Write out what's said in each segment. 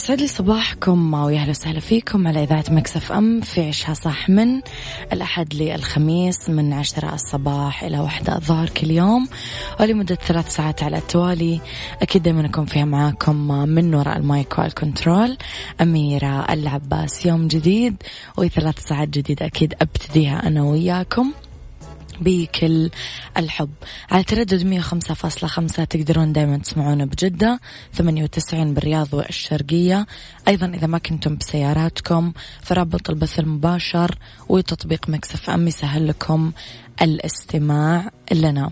يسعد لي صباحكم ويا أهلا وسهلا فيكم على إذاعة Mix FM في عشها صح من الأحد للخميس من عشرة الصباح إلى واحدة الظهر كل يوم ولمدة ثلاث ساعات على التوالي. أكيد دائما أكون فيها معاكم من وراء ال mic وال control. أميرة العباس يوم جديد وثلاث ساعات جديدة أكيد أبتديها أنا وياكم. بكل الحب. على تردد 105.5 تقدرون دائما تسمعونا بجدة 98 بالرياض والشرقية. أيضا إذا ما كنتم بسياراتكم فرابط البث المباشر وتطبيق Mix FM يسهل لكم الاستماع لنا.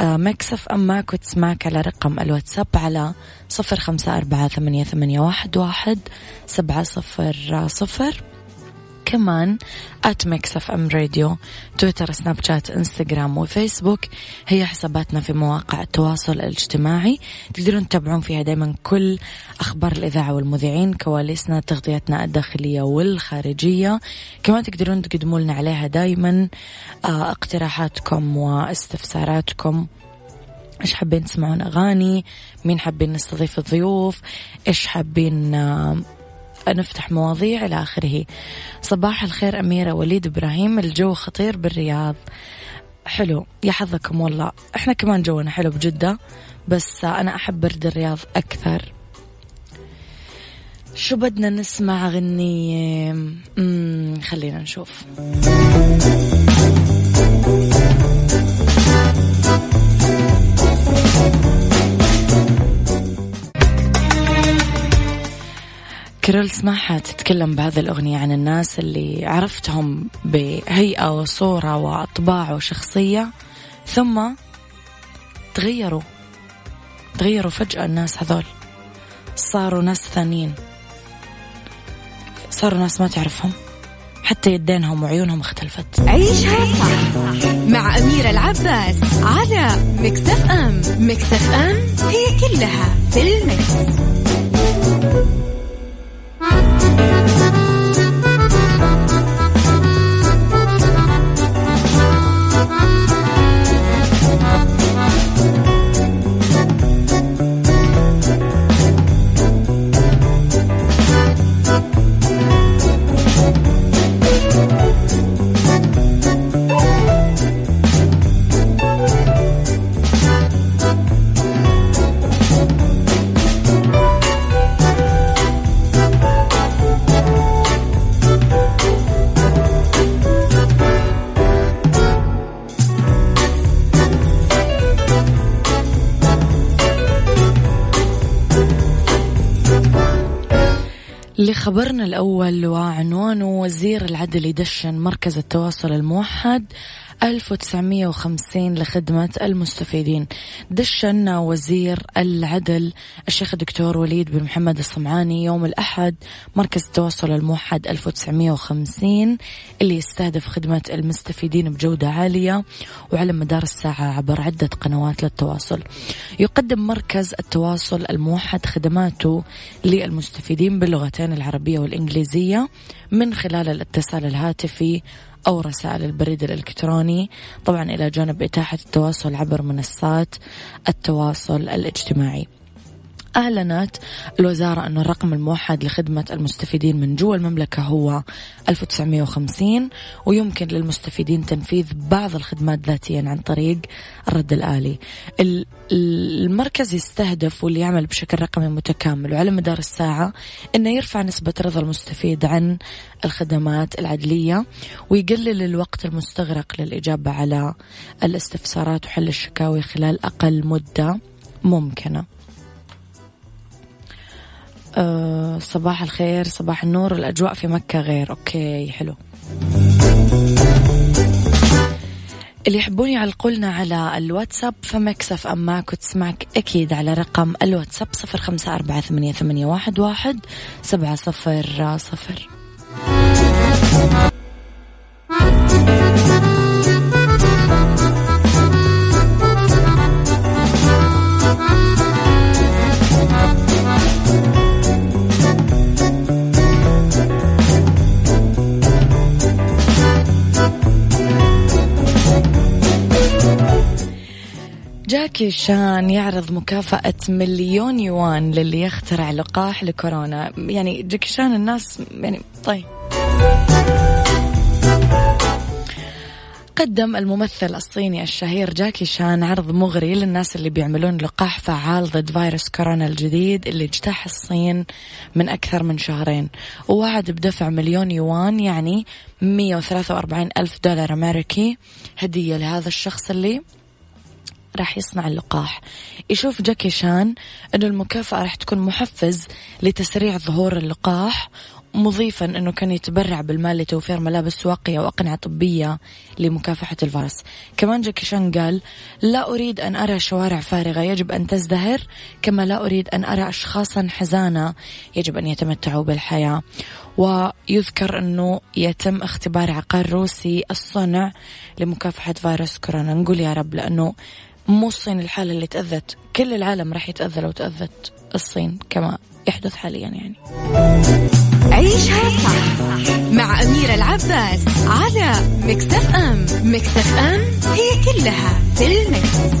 آه، Mix FM معك وتسمعك على رقم الواتساب على صفر خمسة أربعة ثمانية, واحد سبعة صفر صفر. كمان at Mix FM Radio تويتر سناب شات إنستغرام وفيسبوك. هي حساباتنا في مواقع التواصل الاجتماعي. تقدرون تتابعون فيها دايما كل أخبار الإذاعة والمذيعين كواليسنا تغطياتنا الداخلية والخارجية. كمان تقدرون تقدموا لنا عليها دايما آه، اقتراحاتكم واستفساراتكم. إيش حابين تسمعون؟ أغاني؟ مين حابين نستضيف الضيوف؟ إيش حابين آه، نفتح مواضيع إلى آخره. صباح الخير أميرة وليد إبراهيم الجو خطير بالرياض. حلو يا حظكم والله. إحنا كمان جونا حلو بجدة بس أنا أحب برد الرياض أكثر. شو بدنا نسمع غنية؟ خلينا نشوف. كرول سماحة تتكلم بهذه الأغنية عن الناس اللي عرفتهم بهيئة وصورة وأطباع وشخصية ثم تغيروا تغيروا فجأة الناس هذول. صاروا ناس ثانيين. صاروا ناس ما تعرفهم. حتى يدينهم وعيونهم اختلفت. عيشها صح مع أميرة العباس على مكتف أم. مكتف أم هي كلها في المكس. خبرنا الأول وعنوانه وزير العدل يدشن مركز التواصل الموحد 1950 لخدمة المستفيدين. دشن وزير العدل الشيخ الدكتور وليد بن محمد الصمعاني يوم الأحد مركز التواصل الموحد 1950 اللي يستهدف خدمة المستفيدين بجودة عالية وعلى مدار الساعة عبر عدة قنوات للتواصل. يقدم مركز التواصل الموحد خدماته للمستفيدين باللغتين العربية والإنجليزية من خلال الاتصال الهاتفي أو رسائل البريد الإلكتروني طبعا إلى جانب إتاحة التواصل عبر منصات التواصل الاجتماعي. أعلنت الوزارة أن الرقم الموحد لخدمة المستفيدين من جوا المملكة هو 1950 ويمكن للمستفيدين تنفيذ بعض الخدمات ذاتيا عن طريق الرد الآلي. المركز يستهدف واللي يعمل بشكل رقمي متكامل وعلى مدار الساعة أنه يرفع نسبة رضا المستفيد عن الخدمات العدلية ويقلل الوقت المستغرق للإجابة على الاستفسارات وحل الشكاوي خلال أقل مدة ممكنة. أه صباح الخير صباح النور الأجواء في مكة غير. أوكي حلو. اللي يحبون يعلقوا لنا على الواتساب فمكسف أم معك وتسمعك أكيد على رقم الواتساب صفر خمسة أربعة ثمانية, ثمانية واحد, واحد سبعة صفر صفر. جاكي شان يعرض مكافأة مليون يوان للي يخترع لقاح لكورونا. يعني جاكي شان الناس يعني طيب. قدم الممثل الصيني الشهير جاكي شان عرض مغري للناس اللي بيعملون لقاح فعال ضد فيروس كورونا الجديد اللي اجتاح الصين من أكثر من شهرين. ووعد بدفع مليون يوان يعني 143 ألف دولار أمريكي. هدية لهذا الشخص اللي راح يصنع اللقاح. يشوف جاكي شان أنه المكافأة راح تكون محفز لتسريع ظهور اللقاح مضيفا أنه كان يتبرع بالمال لتوفير ملابس واقية وأقنعة طبية لمكافحة الفيروس كمان جاكي شان قال لا أريد أن أرى شوارع فارغة يجب أن تزدهر كما لا أريد أن أرى أشخاصا حزانة يجب أن يتمتعوا بالحياة. ويذكر أنه يتم اختبار عقار روسي الصنع لمكافحة فيروس كورونا. نقول يا رب لأنه مو الصين الحالة اللي تأذت. كل العالم راح يتأذى لو تأذت الصين كما يحدث حاليا يعني. عيشها صح مع أميرة العباس على مكتف أم. مكتف أم هي كلها في المكس.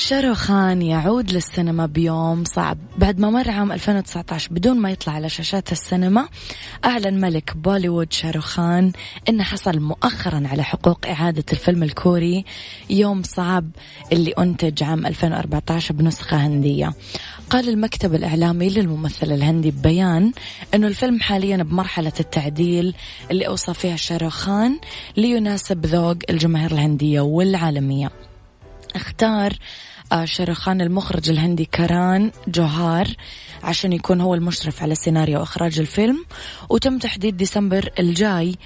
شاروخان يعود للسينما بيوم صعب. بعد ما مر عام 2019 بدون ما يطلع على شاشات السينما أعلن ملك بوليوود شاروخان أنه حصل مؤخرا على حقوق إعادة الفيلم الكوري يوم صعب اللي أنتج عام 2014 بنسخة هندية. قال المكتب الإعلامي للممثل الهندي ببيان أنه الفيلم حاليا بمرحلة التعديل اللي أوصى فيها شاروخان ليناسب ذوق الجماهير الهندية والعالمية. اختار شاروخان المخرج الهندي كاران جوهار عشان يكون هو المشرف على سيناريو وإخراج الفيلم. وتم تحديد ديسمبر الجاي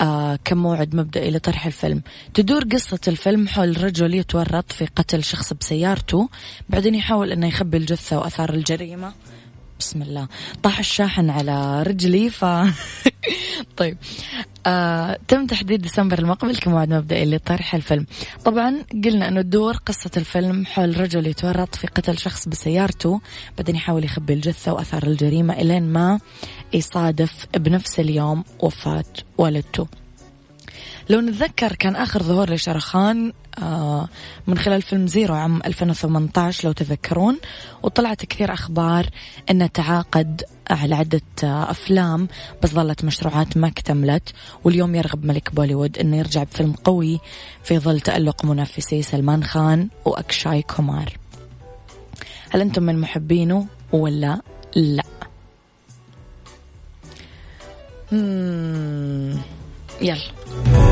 آه كموعد مبدئي لطرح الفيلم. تدور قصة الفيلم حول رجل يتورط في قتل شخص بسيارته بعدين يحاول أنه يخبي الجثة وأثار الجريمة. بسم الله. طاح الشاحن على رجلي ف طيب. آه، تم تحديد ديسمبر المقبل كموعد مبدئي لطرح الفيلم. طبعا قلنا أنه تدور قصة الفيلم حول رجل يتورط في قتل شخص بسيارته بعدين يحاول يخبي الجثة وأثار الجريمة إلين ما يصادف بنفس اليوم وفاة والدته. لو نتذكر كان آخر ظهور لشرخان آه، من خلال فيلم زيرو عام 2018 لو تذكرون وطلعت كثير أخبار أنه تعاقد على عدة آه، أفلام بس ظلت مشروعات ما اكتملت واليوم يرغب ملك بوليوود أنه يرجع بفيلم قوي في ظل تألق منافسي سلمان خان وأكشاي كومار. هل أنتم من محبينه ولا لا؟ يلا.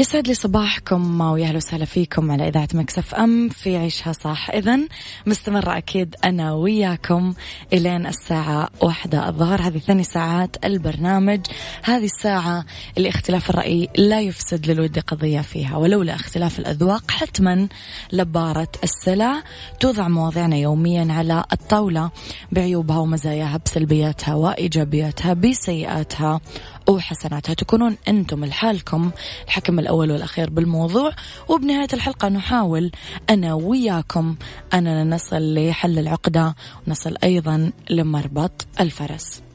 يسعد لي صباحكم ويا أهلا وسهلا فيكم على إذاعة Mix FM في عيشها صح. اذا مستمرة أكيد أنا وياكم إلين الساعة واحدة الظهر. هذه ثاني ساعات البرنامج. هذه الساعة اللي اختلاف الرأي لا يفسد للود قضية فيها ولولا اختلاف الأذواق حتما لباره السلع توضع مواضيعنا يوميا على الطاولة بعيوبها ومزاياها بسلبياتها وإيجابياتها بسيئاتها وحسناتها. تكونون أنتم لحالكم الحكم الأول والأخير بالموضوع. وبنهاية الحلقة نحاول أنا وياكم أننا نصل لحل العقدة ونصل أيضا لمربط الفرس.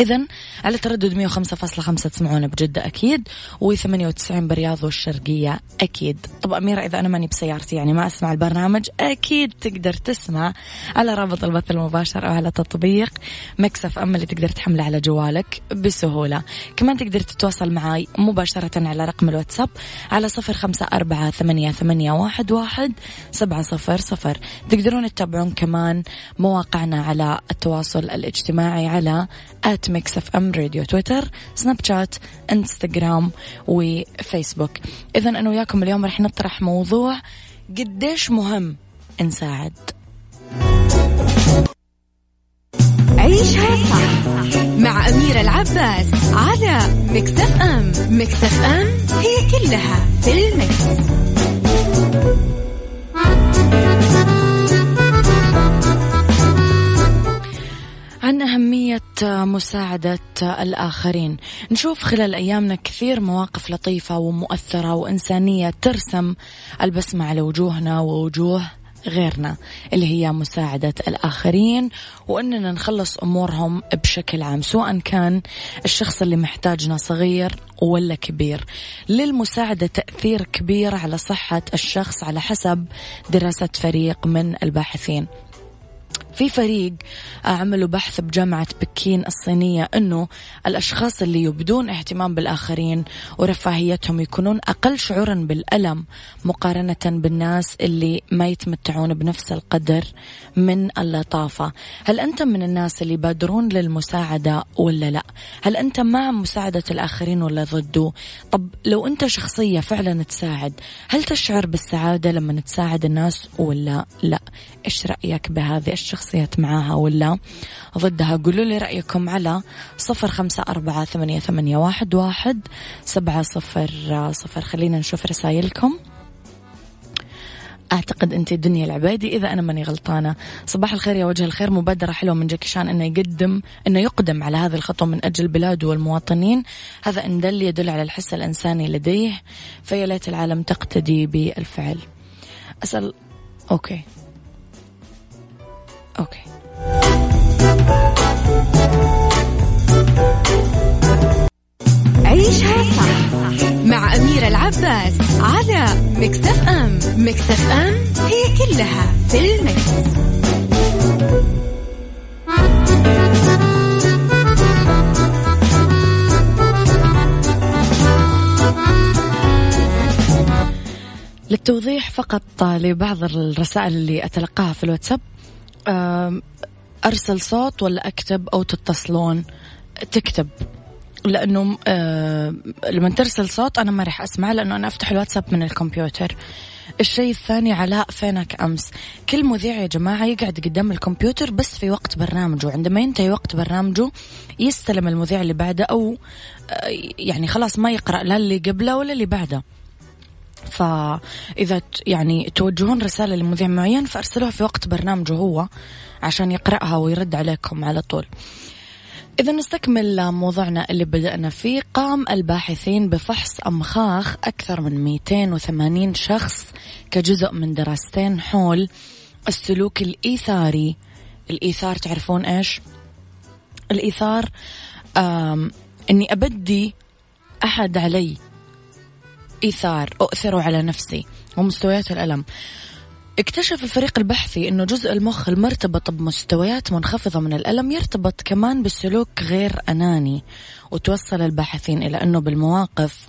إذا على تردد 105.5 تسمعونا بجدة أكيد و98 برياض والشرقية أكيد. طب أميرة إذا أنا ماني بسيارتي يعني ما أسمع البرنامج أكيد تقدر تسمع على رابط البث المباشر أو على تطبيق مكسف أم اللي تقدر تحمله على جوالك بسهولة. كمان تقدر تتواصل معي مباشرة على رقم الواتساب على صفر خمسة أربعة ثمانية, ثمانية واحد, واحد سبعة صفر صفر. تقدرون تتابعون كمان مواقعنا على التواصل الاجتماعي على at Mix FM Radio تويتر سناب شات انستغرام وفيسبوك. اذا أنا وياكم اليوم رح نطرح موضوع قديش مهم نساعد. عيشها صح مع أميرة العباس على مكتف أم. مكتف أم هي كلها في المكس. عن أهمية مساعدة الآخرين. نشوف خلال أيامنا كثير مواقف لطيفة ومؤثرة وإنسانية ترسم البسمة على وجوهنا ووجوه غيرنا اللي هي مساعدة الآخرين. وأننا نخلص أمورهم بشكل عام سواء كان الشخص اللي محتاجنا صغير ولا كبير. للمساعدة تأثير كبير على صحة الشخص على حسب دراسة فريق من الباحثين. في فريق عملوا بحث بجامعة بكين الصينية أنه الأشخاص اللي يبدون اهتمام بالآخرين ورفاهيتهم يكونون أقل شعورا بالألم مقارنة بالناس اللي ما يتمتعون بنفس القدر من اللطافة. هل أنت من الناس اللي يبادرون للمساعدة ولا لا؟ هل أنت مع مساعدة الآخرين ولا ضده طب لو أنت شخصية فعلا تساعد هل تشعر بالسعادة لما تساعد الناس ولا لا؟ إيش رأيك بهذه الشخصيات معاها ولا ضدها قولوا لي رأيكم على صفر خمسة أربعة ثمانية, ثمانية واحد, واحد سبعة صفر صفر. خلينا نشوف رسائلكم. أعتقد أنت دنيا العبادي إذا أنا ماني غلطانة. صباح الخير يا وجه الخير مبادرة حلوة من جاكي شان إنه يقدم إنه يقدم على هذه الخطوة من أجل بلاده والمواطنين. هذا ان دل يدل على الحس الإنساني لديه فيا ليت العالم تقتدي بالفعل. أسأل okay. okay عيشها صح مع أميرة العباس على مكتف أم مكتف أم هي كلها في المكس. للتوضيح فقط لبعض الرسائل اللي أتلقاها في الواتساب. أرسل صوت ولا أكتب أو تتصلون؟ تكتب. لأنه لما ترسل صوت أنا ما راح أسمع لأنه أنا أفتح الواتساب من الكمبيوتر. الشيء الثاني علاء فينك أمس. كل مذيع يا جماعة يقعد قدام الكمبيوتر بس في وقت برنامجه. عندما ينتهي وقت برنامجه يستلم المذيع اللي بعده أو آه يعني خلاص ما يقرأ لا اللي قبله ولا اللي بعده. فإذا يعني توجهون رسالة لمذيع معين فأرسلوها في وقت برنامجه هو عشان يقرأها ويرد عليكم على طول. إذا نستكمل موضوعنا اللي بدأنا فيه. قام الباحثين بفحص أمخاخ أكثر من 280 شخص كجزء من دراستين حول السلوك الإيثاري. الإيثار تعرفون إيش؟ الإيثار أني أبدي أحد علي إيثار أؤثر على نفسي ومستويات الألم اكتشف الفريق البحثي أنه جزء المخ المرتبط بمستويات منخفضة من الألم يرتبط كمان بالسلوك غير أناني وتوصل الباحثين إلى أنه بالمواقف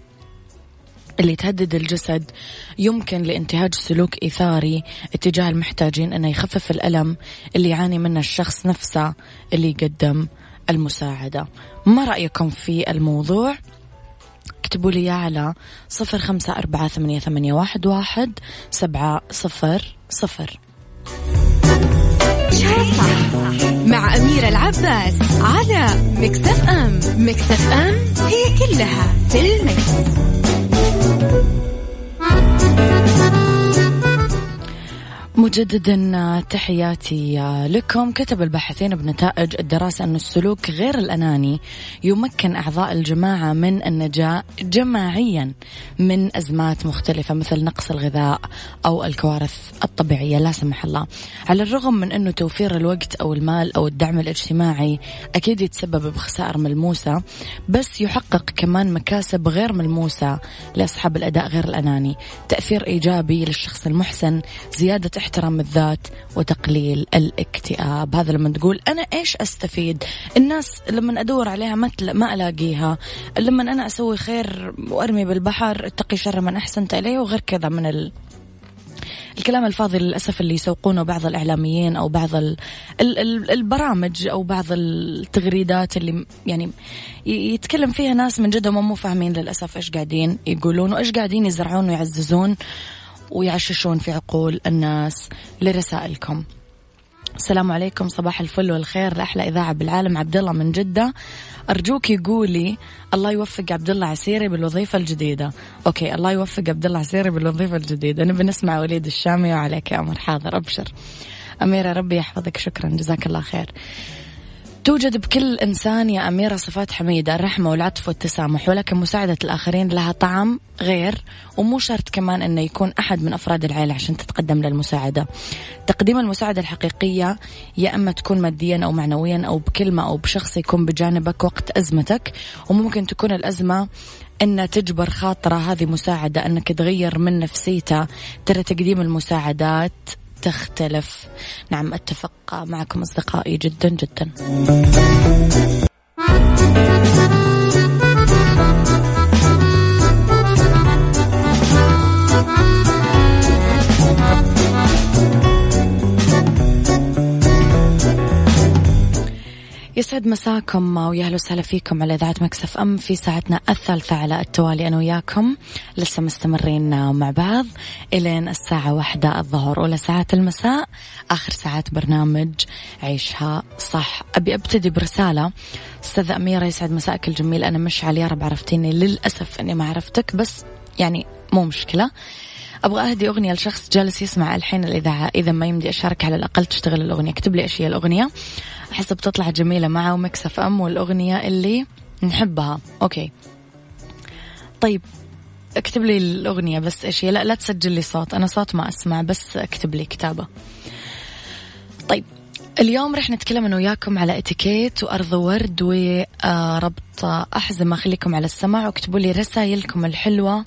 اللي تهدد الجسد يمكن لانتهاج سلوك إيثاري اتجاه المحتاجين أنه يخفف الألم اللي يعاني منه الشخص نفسه اللي يقدم المساعدة ما رأيكم في الموضوع؟ اكتبوا لي على صفر خمسة أربعة ثمانية, ثمانية واحد, واحد سبعة صفر صفر مع أميرة العباس على مكتف أم مكتف أم هي كلها في المكس. مجددا تحياتي لكم. كتب الباحثين بنتائج الدراسة أن السلوك غير الأناني يمكن أعضاء الجماعة من النجاة جماعيا من أزمات مختلفة مثل نقص الغذاء أو الكوارث الطبيعية. لا سمح الله. على الرغم من أنه توفير الوقت أو المال أو الدعم الاجتماعي أكيد يتسبب بخسائر ملموسة بس يحقق كمان مكاسب غير ملموسة لأصحاب الأداء غير الأناني. تأثير إيجابي للشخص المحسن زيادة احترام الذات وتقليل الاكتئاب. هذا لما تقول أنا إيش أستفيد؟ الناس لما أدور عليها ما, ما ألاقيها. لما أنا أسوي خير وأرمي بالبحر اتقي شر من أحسنت إليه وغير كذا من ال... الكلام الفاضي للأسف اللي يسوقونه بعض الإعلاميين أو بعض ال ال ال البرامج أو بعض التغريدات اللي يعني يتكلم فيها ناس من جد مو فاهمين للأسف إيش قاعدين يقولون وإيش قاعدين يزرعون ويعززون. ويعششون في عقول الناس لرسائلكم. السلام عليكم صباح الفل والخير. لأحلى إذاعة بالعالم عبد الله من جدة. أرجوك يقولي الله يوفق عبد الله عسيري بالوظيفة الجديدة. أوكي الله يوفق عبد الله عسيري بالوظيفة الجديدة. نبي نسمع وليد الشامي وعليك يا أمر حاضر أبشر. أميرة ربي يحفظك شكرا جزاك الله خير. توجد بكل إنسان يا أميرة صفات حميدة الرحمة والعطف والتسامح ولكن مساعدة الآخرين لها طعم غير ومو شرط كمان أنه يكون أحد من أفراد العائلة عشان تتقدم للمساعدة. تقديم المساعدة الحقيقية يا أما تكون ماديا أو معنويا أو بكلمة أو بشخص يكون بجانبك وقت أزمتك وممكن تكون الأزمة أن تجبر خاطرة هذه مساعدة أنك تغير من نفسيته ترى تقديم المساعدات تختلف. نعم أتفق معكم أصدقائي جدا جدا. يسعد مساكم ويا أهلا وسهلا فيكم على إذاعة مكسف أم في ساعتنا الثالثة على التوالي أنا وياكم. لسه مستمرين مع بعض إلين الساعة واحدة الظهر أولى ساعات المساء آخر ساعات برنامج عيشها صح. أبي أبتدي برسالة. استاذه أميرة يسعد مساك الجميل. أنا مش على رب عرفتيني. للأسف إني ما عرفتك بس يعني مو مشكلة. أبغى أهدي أغنية لشخص جالس يسمع الحين الإذاعة. إذا ما يمدي اشارك على الأقل تشتغل الأغنية. اكتب لي إيش هي الأغنية. أحس بتطلع جميلة معه و Mix FM والأغنية اللي نحبها. okay. طيب اكتب لي الأغنية بس إيش هي. لا لا تسجل لي صوت. أنا صوت ما أسمع بس اكتب لي كتابة. طيب اليوم رح نتكلم أنا وياكم على إتيكيت وأرض ورد وربط أحزمة. خليكم على السمع واكتبوا لي رسائلكم الحلوة.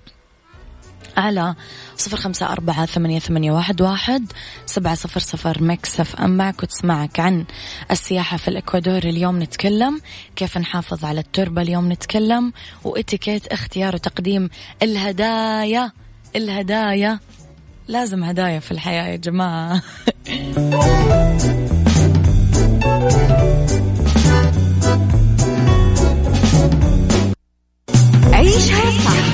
على صفر خمسة أربعة ثمانية, ثمانية واحد, واحد سبعة صفر صفر مكسف أم معك وتسمعك عن السياحة في الإكوادور اليوم نتكلم كيف نحافظ على التربة اليوم نتكلم وإتيكيت اختيار وتقديم الهدايا الهدايا لازم هدايا في الحياة يا جماعة. عيشها صح.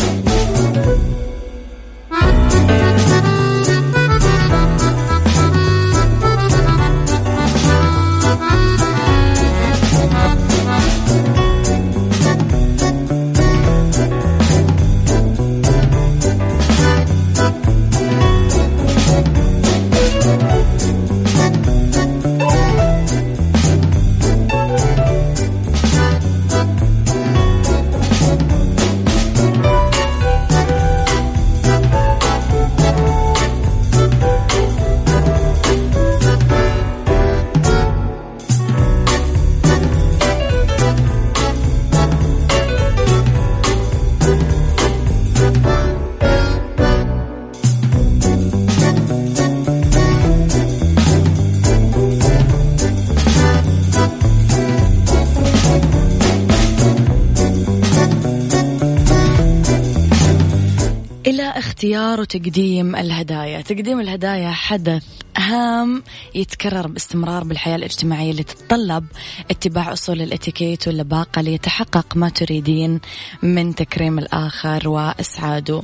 اختيار وتقديم الهدايا. تقديم الهدايا حدث هام يتكرر باستمرار بالحياة الاجتماعية اللي تتطلب اتباع أصول الإتيكيت واللباقة ليتحقق ما تريدين من تكريم الآخر وإسعاده.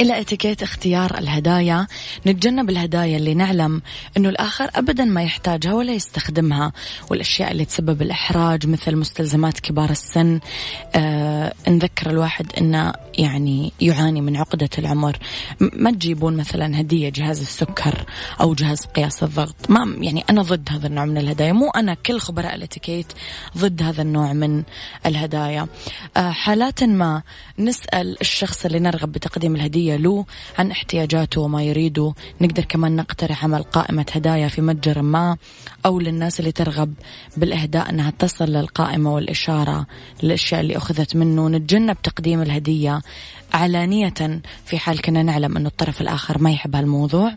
إلى إتيكيت اختيار الهدايا نتجنب الهدايا اللي نعلم أنه الآخر أبدا ما يحتاجها ولا يستخدمها. والأشياء اللي تسبب الإحراج مثل مستلزمات كبار السن آه نذكر الواحد أنه يعني يعاني من عقدة العمر. ما تجيبون مثلا هدية جهاز السكر أو جهاز قياس الضغط؟ ما يعني أنا ضد هذا النوع من الهدايا. مو أنا كل خبراء الاتيكيت ضد هذا النوع من الهدايا. آه حالات ما نسأل الشخص اللي نرغب بتقديم الهدية له عن احتياجاته وما يريده. نقدر كمان نقترح عمل قائمة هدايا في متجر ما أو للناس اللي ترغب بالإهداء أنها تصل للقائمة والإشارة للأشياء اللي أخذت منه. نتجنب تقديم الهدية علانية في حال كنا نعلم أن الطرف الآخر ما يحب هالموضوع.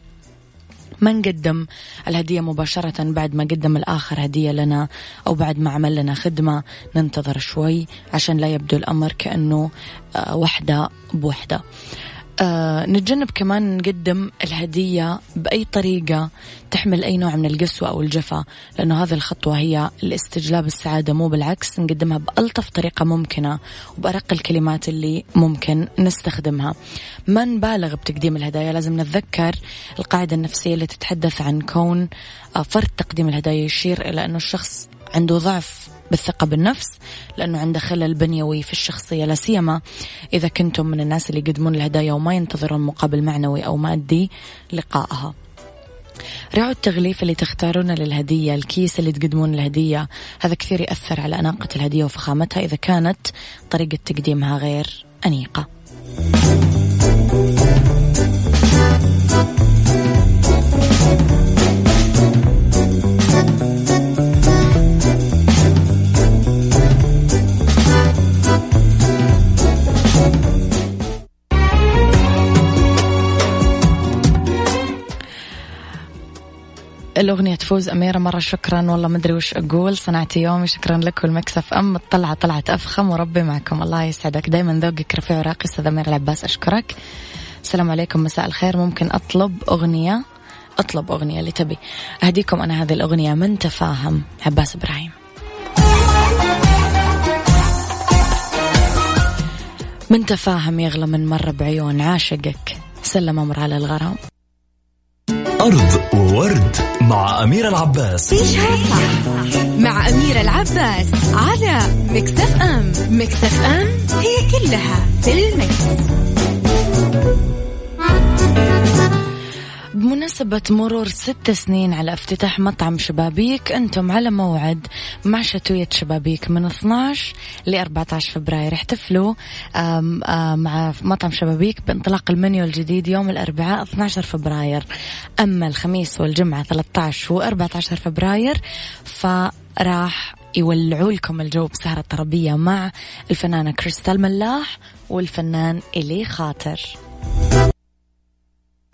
ما نقدم الهدية مباشرة بعد ما قدم الآخر هدية لنا أو بعد ما عمل لنا خدمة ننتظر شوي عشان لا يبدو الأمر كأنه آه، وحدة بوحدة. آه نتجنب كمان نقدم الهدية بأي طريقة تحمل أي نوع من القسوة أو الجفا لأنه هذه الخطوة هي الاستجلاب السعادة مو بالعكس نقدمها بألطف طريقة ممكنة وبأرق الكلمات اللي ممكن نستخدمها. ما نبالغ بتقديم الهدايا لازم نتذكر القاعدة النفسية اللي تتحدث عن كون آه، فرد تقديم الهدايا يشير إلى أنه الشخص عنده ضعف بالثقة بالنفس لأنه عنده خلل بنيوي في الشخصية لا سيما إذا كنتم من الناس اللي يقدمون الهدايا وما ينتظرون مقابل معنوي أو مادي لقائها. راعوا التغليف اللي تختارونه للهدية الكيس اللي تقدمون الهدية. هذا كثير يأثر على أناقة الهدية وفخامتها إذا كانت طريقة تقديمها غير أنيقة. الأغنية تفوز أميرة مرة. شكرا. والله ما أدري وش أقول. صنعتي يومي. شكرا لك والمكسف أم. الطلعة طلعت أفخم وربي معكم. الله يسعدك. دايما ذوقك رفيع وراقي. أستاذ أمير العباس أشكرك. السلام عليكم. مساء الخير. ممكن أطلب أغنية؟ أطلب أغنية اللي تبي. أهديكم أنا هذه الأغنية من تفاهم. عباس إبراهيم. من تفاهم يغلى من مرة بعيون عاشقك. سلم أمر على الغرام. أرض وورد مع أميرة العباس. عيشها صح مع أميرة العباس على Mix FM Mix FM هي كلها في ال mix. بمناسبة مرور ست سنين على افتتاح مطعم شبابيك أنتم على موعد مع شتوية شبابيك من 12 ل 14 فبراير. احتفلوا مع مطعم شبابيك بانطلاق المنيو الجديد يوم الأربعاء 12 فبراير. أما الخميس والجمعة 13 و 14 فبراير فراح يولعوا لكم الجو بسهرة طربية مع الفنانة كريستال ملاح والفنان إيلي خاطر.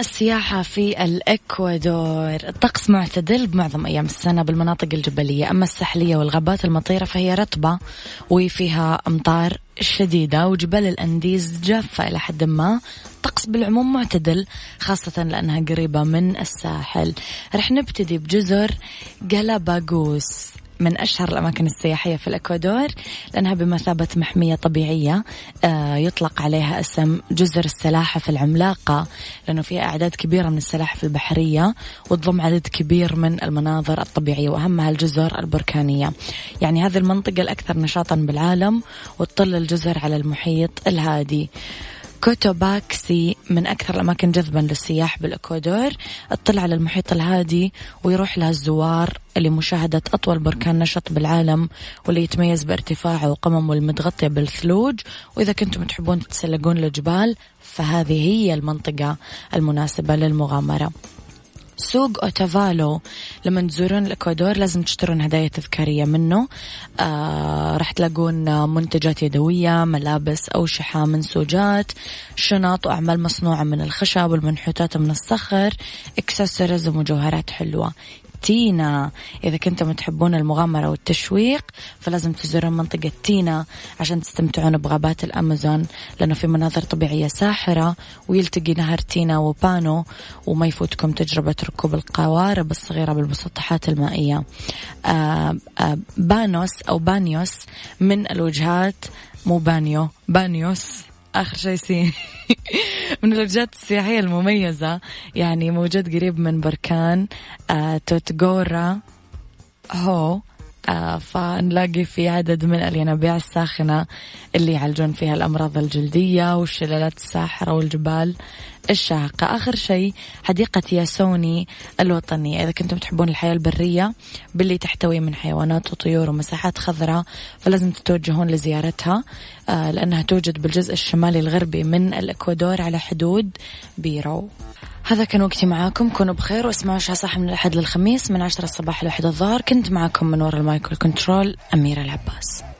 السياحة في الإكوادور. الطقس معتدل بمعظم أيام السنة بالمناطق الجبلية. أما الساحلية والغابات المطيرة فهي رطبة وفيها أمطار شديدة وجبال الأنديز جافة إلى حد ما. الطقس بالعموم معتدل خاصة لأنها قريبة من الساحل. رح نبتدي بجزر جالاباغوس. من أشهر الأماكن السياحية في الإكوادور لأنها بمثابة محمية طبيعية آه، يطلق عليها اسم جزر السلاحف العملاقة لأنه فيها أعداد كبيرة من السلاحف البحرية وتضم عدد كبير من المناظر الطبيعية وأهمها الجزر البركانية. يعني هذه المنطقة الأكثر نشاطا بالعالم وتطل الجزر على المحيط الهادي. كوتوباكسي من أكثر الأماكن جذبا للسياح بالإكوادور. اطلع على المحيط الهادي ويروح لها الزوار لمشاهدة أطول بركان نشط بالعالم واللي يتميز بارتفاعه وقممه المتغطية بالثلوج. وإذا كنتم تحبون تتسلقون الجبال فهذه هي المنطقة المناسبة للمغامرة. سوق أوتافالو. لما تزورون الإكوادور لازم تشترون هدايا تذكارية منه. آه راح تلاقون منتجات يدوية ملابس أوشحة منسوجات شنط وأعمال مصنوعة من الخشب والمنحوتات من الصخر إكسسوارز ومجوهرات حلوة. تينا. إذا كنتم تحبون المغامرة والتشويق فلازم تزورون منطقة تينا عشان تستمتعون بغابات الأمازون لأنه في مناظر طبيعية ساحرة ويلتقي نهر تينا وبانو وما يفوتكم تجربة ركوب القوارب الصغيرة بالمسطحات المائية. آه آه بانوس أو بانيوس من الوجهات مو بانيو بانيوس. آخر شيء سي. من الوجهات السياحية المميزة يعني موجود قريب من بركان آه توتغورا هو. فنلاقي في عدد من الينابيع الساخنة اللي يعالجون فيها الأمراض الجلدية والشلالات الساحرة والجبال الشاهقة آخر شيء حديقة ياسوني الوطنية. إذا كنتم تحبون الحياة البرية باللي تحتوي من حيوانات وطيور ومساحات خضراء فلازم تتوجهون لزيارتها آه لأنها توجد بالجزء الشمالي الغربي من الإكوادور على حدود بيرو. هذا كان وقتي معاكم. كونوا بخير واسمعوا عيشها صح من الأحد للخميس من عشرة الصباح لواحد الظهر. كنت معاكم من وراء ال mic وال control أميرة العباس.